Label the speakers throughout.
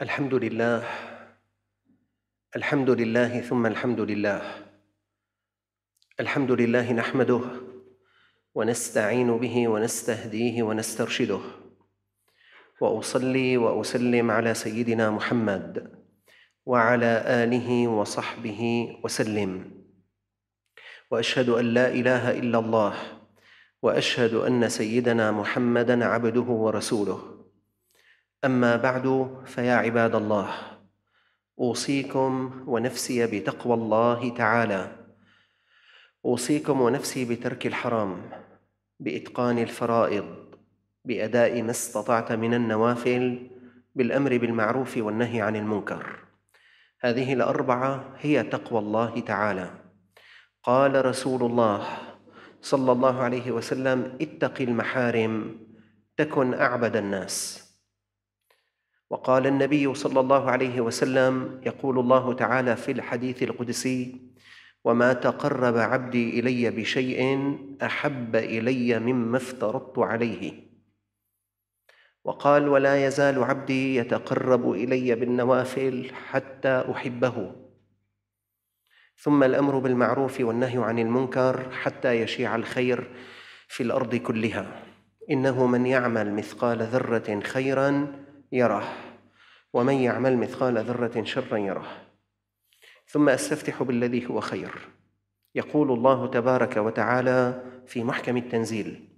Speaker 1: الحمد لله الحمد لله ثم الحمد لله الحمد لله نحمده ونستعين به ونستهديه ونسترشده واصلي واسلم على سيدنا محمد وعلى اله وصحبه وسلم واشهد ان لا اله الا الله واشهد ان سيدنا محمدا عبده ورسوله اما بعد فيا عباد الله اوصيكم ونفسي بتقوى الله تعالى اوصيكم ونفسي بترك الحرام باتقان الفرائض باداء ما استطعت من النوافل بالامر بالمعروف والنهي عن المنكر هذه الاربعه هي تقوى الله تعالى قال رسول الله صلى الله عليه وسلم اتق المحارم تكن اعبد الناس وقال النبي صلى الله عليه وسلم يقول الله تعالى في الحديث القدسي وما تقرب عبدي الي بشيء احب الي مما افترضت عليه وقال ولا يزال عبدي يتقرب الي بالنوافل حتى احبه ثم الامر بالمعروف والنهي عن المنكر حتى يشيع الخير في الارض كلها انه من يعمل مثقال ذره خيرا يراه ومن يعمل مثقال ذره شرا يراه ثم استفتح بالذي هو خير يقول الله تبارك وتعالى في محكم التنزيل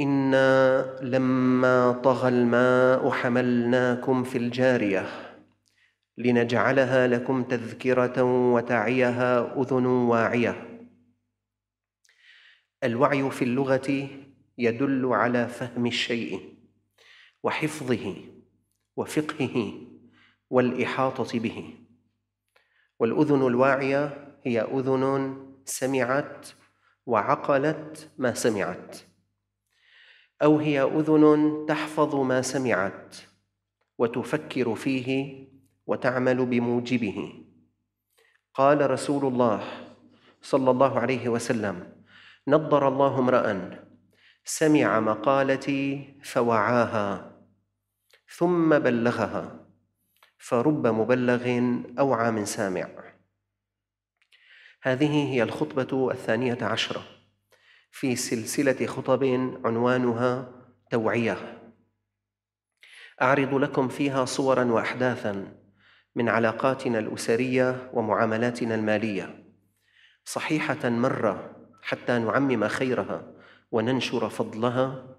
Speaker 1: انا لما طغى الماء حملناكم في الجاريه لنجعلها لكم تذكره وتعيها اذن واعيه الوعي في اللغه يدل على فهم الشيء وحفظه وفقهه والاحاطه به والاذن الواعيه هي اذن سمعت وعقلت ما سمعت او هي اذن تحفظ ما سمعت وتفكر فيه وتعمل بموجبه قال رسول الله صلى الله عليه وسلم نضر الله امرا سمع مقالتي فوعاها ثم بلغها فرب مبلغ أوعى من سامع هذه هي الخطبة الثانية عشرة في سلسلة خطب عنوانها توعية أعرض لكم فيها صورا وأحداثا من علاقاتنا الأسرية ومعاملاتنا المالية صحيحة مرة حتى نعمم خيرها وننشر فضلها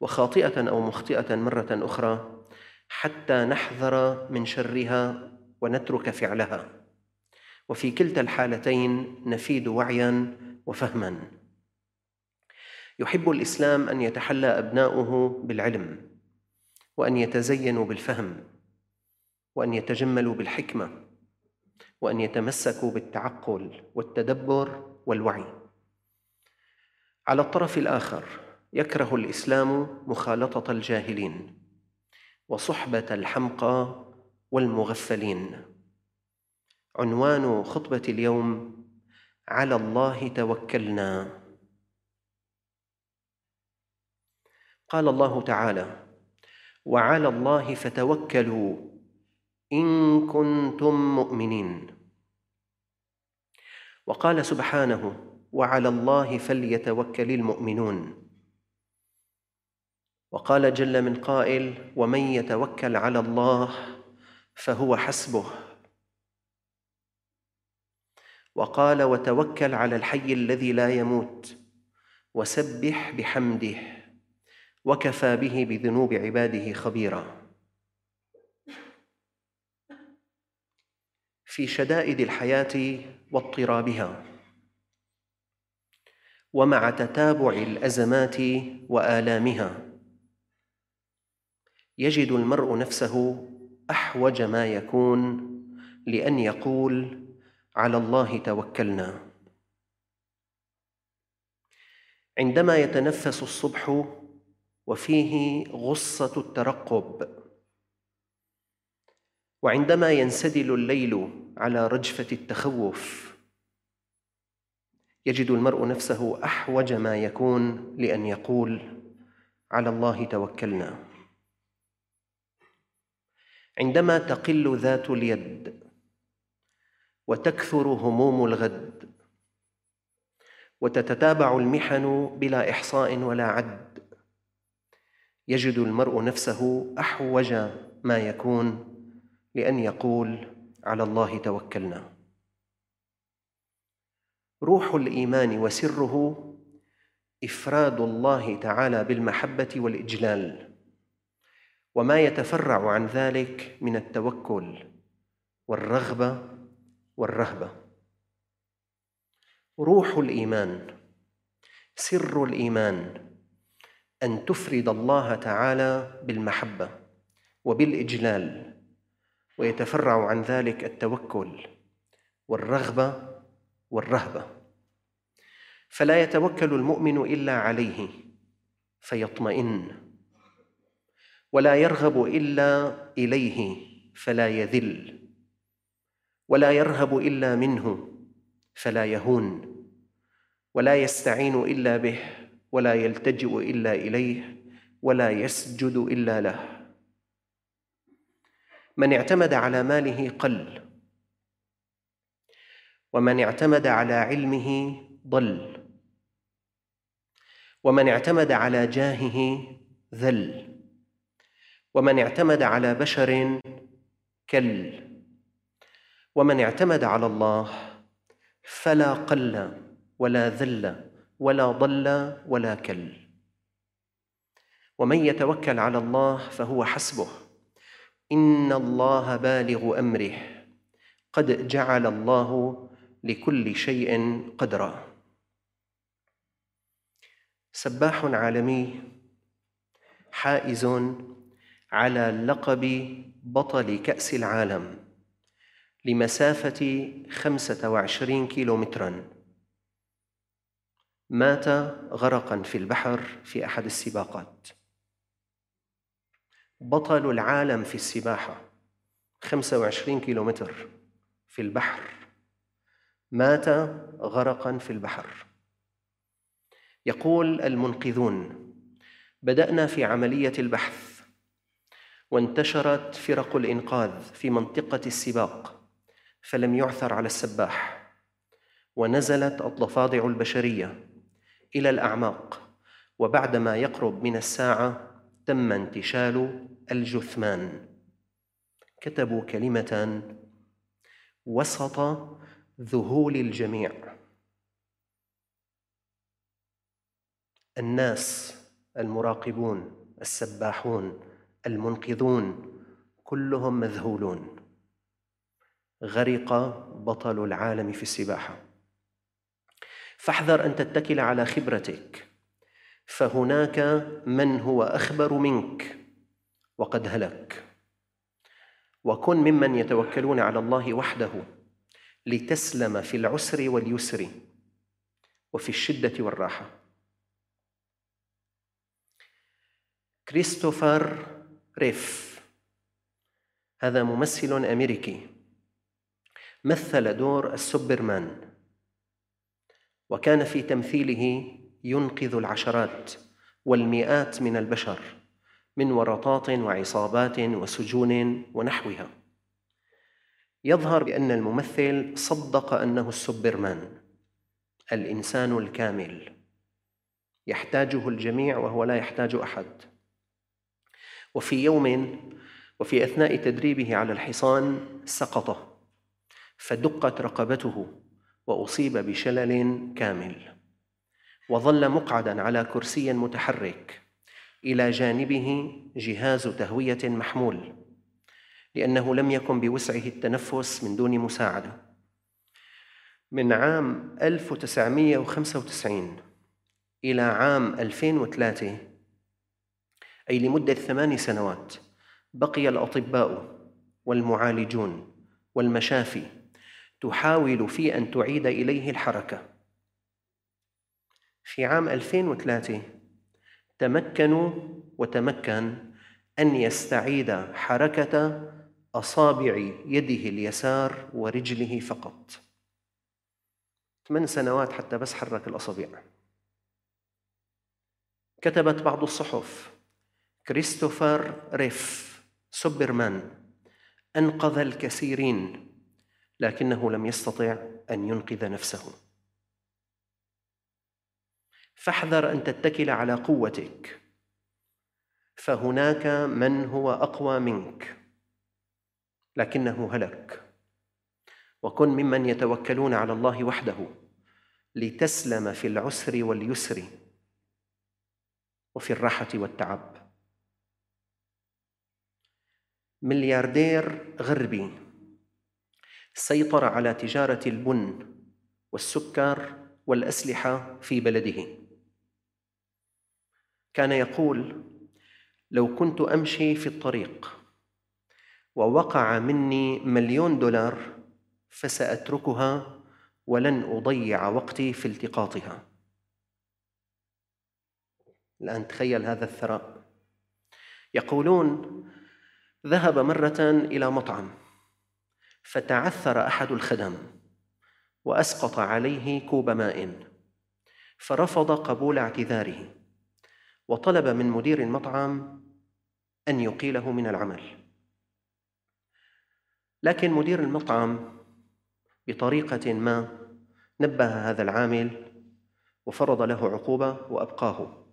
Speaker 1: وخاطئة أو مخطئة مرة أخرى حتى نحذر من شرها ونترك فعلها وفي كلتا الحالتين نفيد وعيا وفهما يحب الاسلام ان يتحلى ابناؤه بالعلم وان يتزينوا بالفهم وان يتجملوا بالحكمه وان يتمسكوا بالتعقل والتدبر والوعي على الطرف الاخر يكره الاسلام مخالطه الجاهلين وصحبة الحمقى والمغفلين عنوان خطبة اليوم على الله توكلنا قال الله تعالى وعلى الله فتوكلوا إن كنتم مؤمنين وقال سبحانه وعلى الله فليتوكل المؤمنون وقال جل من قائل ومن يتوكل على الله فهو حسبه وقال وتوكل على الحي الذي لا يموت وسبح بحمده وكفى به بذنوب عباده خبيرا في شدائد الحياه واضطرابها ومع تتابع الازمات والامها يجد المرء نفسه احوج ما يكون لان يقول على الله توكلنا عندما يتنفس الصبح وفيه غصه الترقب وعندما ينسدل الليل على رجفه التخوف يجد المرء نفسه احوج ما يكون لان يقول على الله توكلنا عندما تقل ذات اليد وتكثر هموم الغد وتتتابع المحن بلا احصاء ولا عد يجد المرء نفسه احوج ما يكون لان يقول على الله توكلنا روح الايمان وسره افراد الله تعالى بالمحبه والاجلال وما يتفرع عن ذلك من التوكل والرغبه والرهبه روح الايمان سر الايمان ان تفرد الله تعالى بالمحبه وبالاجلال ويتفرع عن ذلك التوكل والرغبه والرهبه فلا يتوكل المؤمن الا عليه فيطمئن ولا يرغب الا اليه فلا يذل ولا يرهب الا منه فلا يهون ولا يستعين الا به ولا يلتجئ الا اليه ولا يسجد الا له من اعتمد على ماله قل ومن اعتمد على علمه ضل ومن اعتمد على جاهه ذل ومن اعتمد على بشر كل ومن اعتمد على الله فلا قل ولا ذل ولا ضل ولا كل ومن يتوكل على الله فهو حسبه ان الله بالغ امره قد جعل الله لكل شيء قدرا سباح عالمي حائز على لقب بطل كأس العالم لمسافة 25 كيلومترا مات غرقا في البحر في أحد السباقات بطل العالم في السباحة 25 كيلومتر في البحر مات غرقا في البحر يقول المنقذون بدأنا في عملية البحث وانتشرت فرق الإنقاذ في منطقة السباق فلم يعثر على السباح ونزلت الضفادع البشرية إلى الأعماق وبعدما يقرب من الساعة تم انتشال الجثمان كتبوا كلمة وسط ذهول الجميع الناس المراقبون السباحون المنقذون كلهم مذهولون غرق بطل العالم في السباحه فاحذر ان تتكل على خبرتك فهناك من هو اخبر منك وقد هلك وكن ممن يتوكلون على الله وحده لتسلم في العسر واليسر وفي الشده والراحه كريستوفر ريف هذا ممثل أمريكي مثل دور السوبرمان وكان في تمثيله ينقذ العشرات والمئات من البشر من ورطات وعصابات وسجون ونحوها يظهر بأن الممثل صدق أنه السوبرمان الإنسان الكامل يحتاجه الجميع وهو لا يحتاج أحد وفي يوم وفي أثناء تدريبه على الحصان سقط فدقت رقبته وأصيب بشلل كامل وظل مقعدا على كرسي متحرك إلى جانبه جهاز تهوية محمول لأنه لم يكن بوسعه التنفس من دون مساعدة من عام 1995 إلى عام 2003 أي لمدة ثمان سنوات بقي الأطباء والمعالجون والمشافي تحاول في أن تعيد إليه الحركة في عام 2003 تمكنوا وتمكن أن يستعيد حركة أصابع يده اليسار ورجله فقط ثمان سنوات حتى بس حرك الأصابع كتبت بعض الصحف كريستوفر ريف سوبرمان انقذ الكثيرين لكنه لم يستطع ان ينقذ نفسه فاحذر ان تتكل على قوتك فهناك من هو اقوى منك لكنه هلك وكن ممن يتوكلون على الله وحده لتسلم في العسر واليسر وفي الراحه والتعب ملياردير غربي سيطر على تجارة البن والسكر والأسلحة في بلده كان يقول لو كنت أمشي في الطريق ووقع مني مليون دولار فسأتركها ولن أضيع وقتي في التقاطها الآن تخيل هذا الثراء يقولون ذهب مرة إلى مطعم فتعثر أحد الخدم وأسقط عليه كوب ماء فرفض قبول اعتذاره وطلب من مدير المطعم أن يقيله من العمل لكن مدير المطعم بطريقة ما نبه هذا العامل وفرض له عقوبة وأبقاه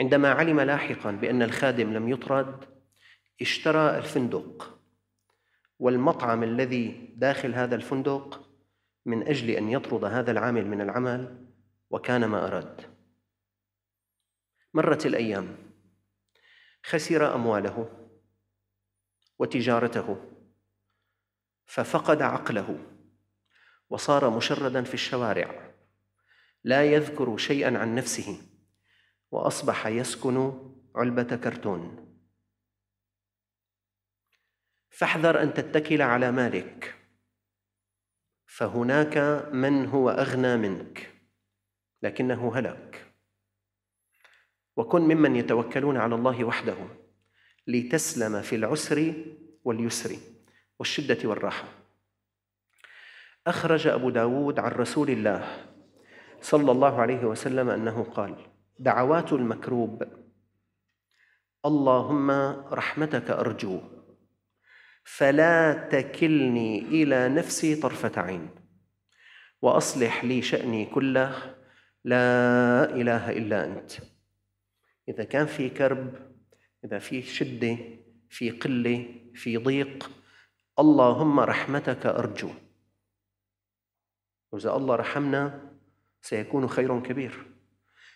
Speaker 1: عندما علم لاحقا بأن الخادم لم يطرد اشترى الفندق والمطعم الذي داخل هذا الفندق من أجل أن يطرد هذا العامل من العمل وكان ما أراد مرت الأيام خسر أمواله وتجارته ففقد عقله وصار مشردا في الشوارع لا يذكر شيئا عن نفسه واصبح يسكن علبه كرتون فاحذر ان تتكل على مالك فهناك من هو اغنى منك لكنه هلك وكن ممن يتوكلون على الله وحده لتسلم في العسر واليسر والشده والراحه اخرج ابو داود عن رسول الله صلى الله عليه وسلم انه قال دعوات المكروب اللهم رحمتك ارجو فلا تكلني الى نفسي طرفه عين واصلح لي شاني كله لا اله الا انت اذا كان في كرب اذا في شده في قله في ضيق اللهم رحمتك ارجو واذا الله رحمنا سيكون خير كبير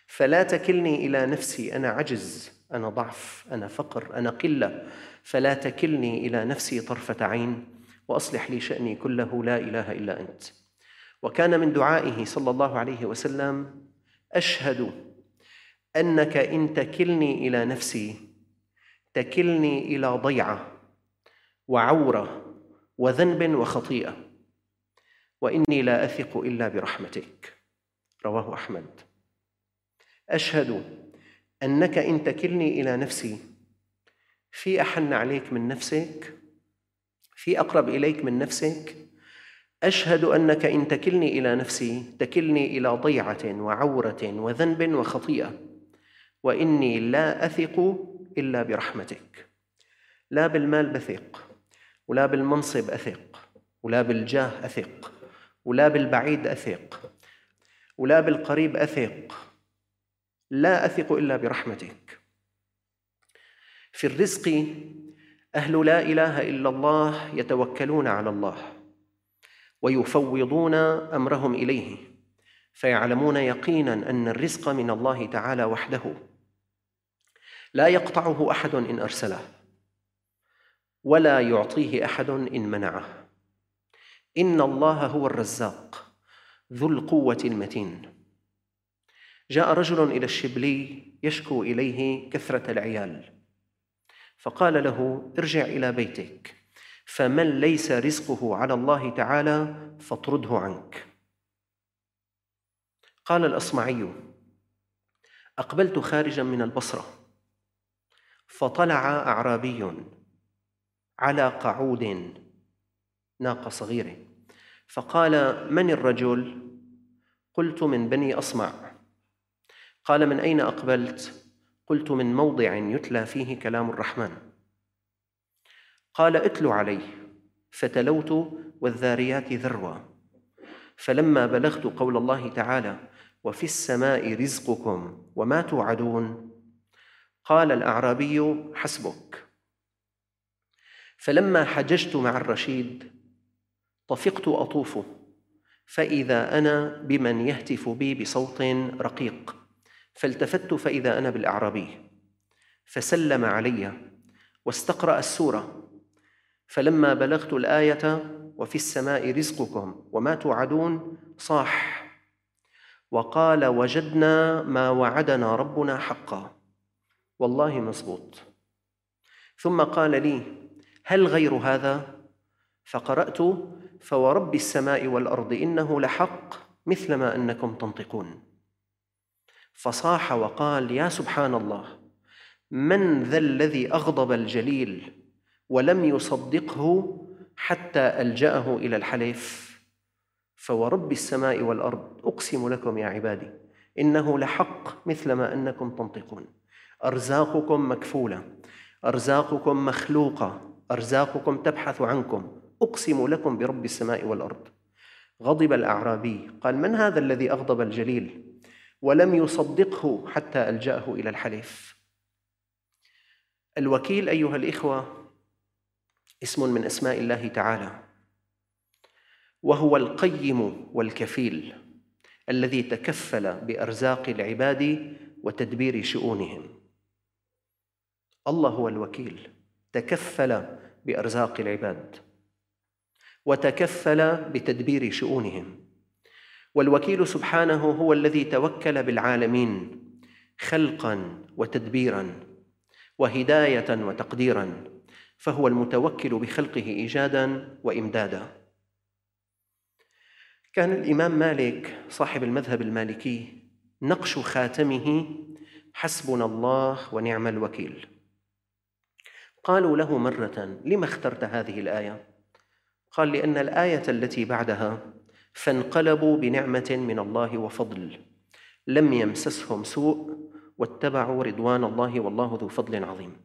Speaker 1: فلا تكلني الى نفسي انا عجز انا ضعف انا فقر انا قله فلا تكلني الى نفسي طرفه عين واصلح لي شاني كله لا اله الا انت وكان من دعائه صلى الله عليه وسلم اشهد انك ان تكلني الى نفسي تكلني الى ضيعه وعوره وذنب وخطيئه واني لا اثق الا برحمتك رواه احمد اشهد أنك إن تكلني إلى نفسي في أحن عليك من نفسك في أقرب إليك من نفسك أشهد أنك إن تكلني إلى نفسي تكلني إلى ضيعة وعورة وذنب وخطيئة وإني لا أثق إلا برحمتك لا بالمال بثق ولا بالمنصب أثق ولا بالجاه أثق ولا بالبعيد أثق ولا بالقريب أثق لا اثق الا برحمتك في الرزق اهل لا اله الا الله يتوكلون على الله ويفوضون امرهم اليه فيعلمون يقينا ان الرزق من الله تعالى وحده لا يقطعه احد ان ارسله ولا يعطيه احد ان منعه ان الله هو الرزاق ذو القوه المتين جاء رجل إلى الشبلي يشكو إليه كثرة العيال فقال له ارجع إلى بيتك فمن ليس رزقه على الله تعالى فاطرده عنك قال الأصمعي أقبلت خارجا من البصرة فطلع أعرابي على قعود ناقة صغيرة فقال من الرجل؟ قلت من بني أصمع قال من أين أقبلت؟ قلت من موضع يتلى فيه كلام الرحمن قال اتل عليه فتلوت والذاريات ذروا فلما بلغت قول الله تعالى وفي السماء رزقكم وما توعدون قال الاعرابي حسبك فلما حججت مع الرشيد طفقت اطوف فاذا انا بمن يهتف بي بصوت رقيق فالتفت فإذا أنا بالأعرابي فسلم علي واستقرأ السورة فلما بلغت الآية وفي السماء رزقكم وما توعدون صاح وقال وجدنا ما وعدنا ربنا حقا والله مصبوط ثم قال لي هل غير هذا فقرات فورب السماء والارض انه لحق مثل ما انكم تنطقون فصاح وقال يا سبحان الله من ذا الذي اغضب الجليل ولم يصدقه حتى الجاه الى الحليف فورب السماء والارض اقسم لكم يا عبادي انه لحق مثل ما انكم تنطقون ارزاقكم مكفوله ارزاقكم مخلوقه ارزاقكم تبحث عنكم اقسم لكم برب السماء والارض غضب الاعرابي قال من هذا الذي اغضب الجليل ولم يصدقه حتى ألجأه إلى الحليف الوكيل أيها الإخوة اسم من أسماء الله تعالى وهو القيم والكفيل الذي تكفل بأرزاق العباد وتدبير شؤونهم الله هو الوكيل تكفل بارزاق العباد وتكفل بتدبير شؤونهم والوكيل سبحانه هو الذي توكل بالعالمين خلقا وتدبيرا وهدايه وتقديرا فهو المتوكل بخلقه ايجادا وامدادا كان الامام مالك صاحب المذهب المالكي نقش خاتمه حسبنا الله ونعم الوكيل قالوا له مره لما اخترت هذه الايه قال لان الايه التي بعدها فانقلبوا بنعمه من الله وفضل لم يمسسهم سوء واتبعوا رضوان الله والله ذو فضل عظيم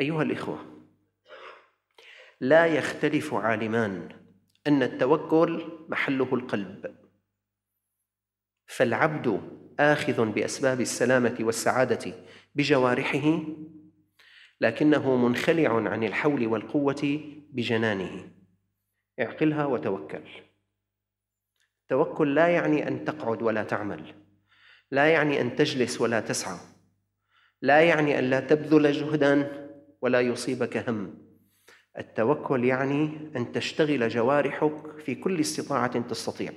Speaker 1: ايها الاخوه لا يختلف عالمان ان التوكل محله القلب فالعبد اخذ باسباب السلامه والسعاده بجوارحه لكنه منخلع عن الحول والقوه بجنانه اعقلها وتوكل التوكل لا يعني ان تقعد ولا تعمل لا يعني ان تجلس ولا تسعى لا يعني ان لا تبذل جهدا ولا يصيبك هم التوكل يعني ان تشتغل جوارحك في كل استطاعه تستطيع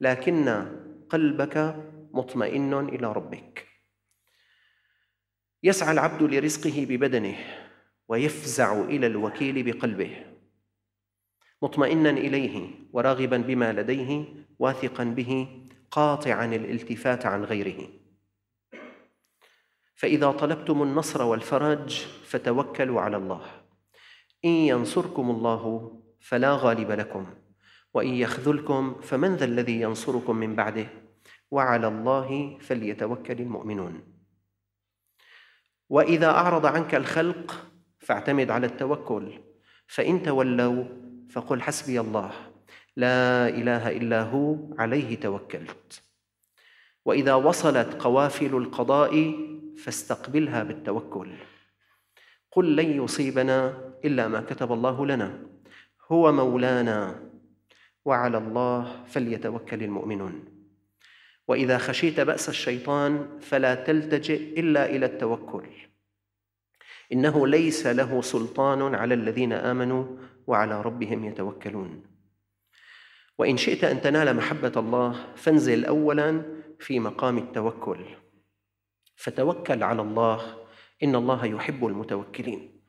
Speaker 1: لكن قلبك مطمئن الى ربك يسعى العبد لرزقه ببدنه ويفزع الى الوكيل بقلبه مطمئنا اليه وراغبا بما لديه واثقا به قاطعا الالتفات عن غيره فاذا طلبتم النصر والفرج فتوكلوا على الله ان ينصركم الله فلا غالب لكم وان يخذلكم فمن ذا الذي ينصركم من بعده وعلى الله فليتوكل المؤمنون واذا اعرض عنك الخلق فاعتمد على التوكل فان تولوا فقل حسبي الله لا اله الا هو عليه توكلت واذا وصلت قوافل القضاء فاستقبلها بالتوكل قل لن يصيبنا الا ما كتب الله لنا هو مولانا وعلى الله فليتوكل المؤمنون واذا خشيت باس الشيطان فلا تلتجئ الا الى التوكل انه ليس له سلطان على الذين امنوا وعلى ربهم يتوكلون وان شئت ان تنال محبه الله فانزل اولا في مقام التوكل فتوكل على الله ان الله يحب المتوكلين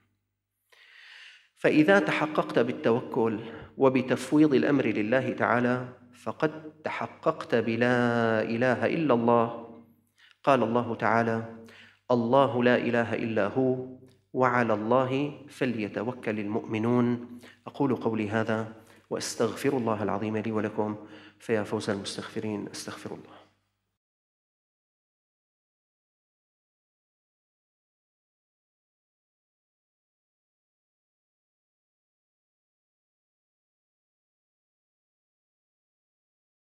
Speaker 1: فاذا تحققت بالتوكل وبتفويض الامر لله تعالى فقد تحققت بلا اله الا الله قال الله تعالى الله لا اله الا هو وعلى الله فليتوكل المؤمنون اقول قولي هذا واستغفر الله العظيم لي ولكم فيا فوز المستغفرين استغفر الله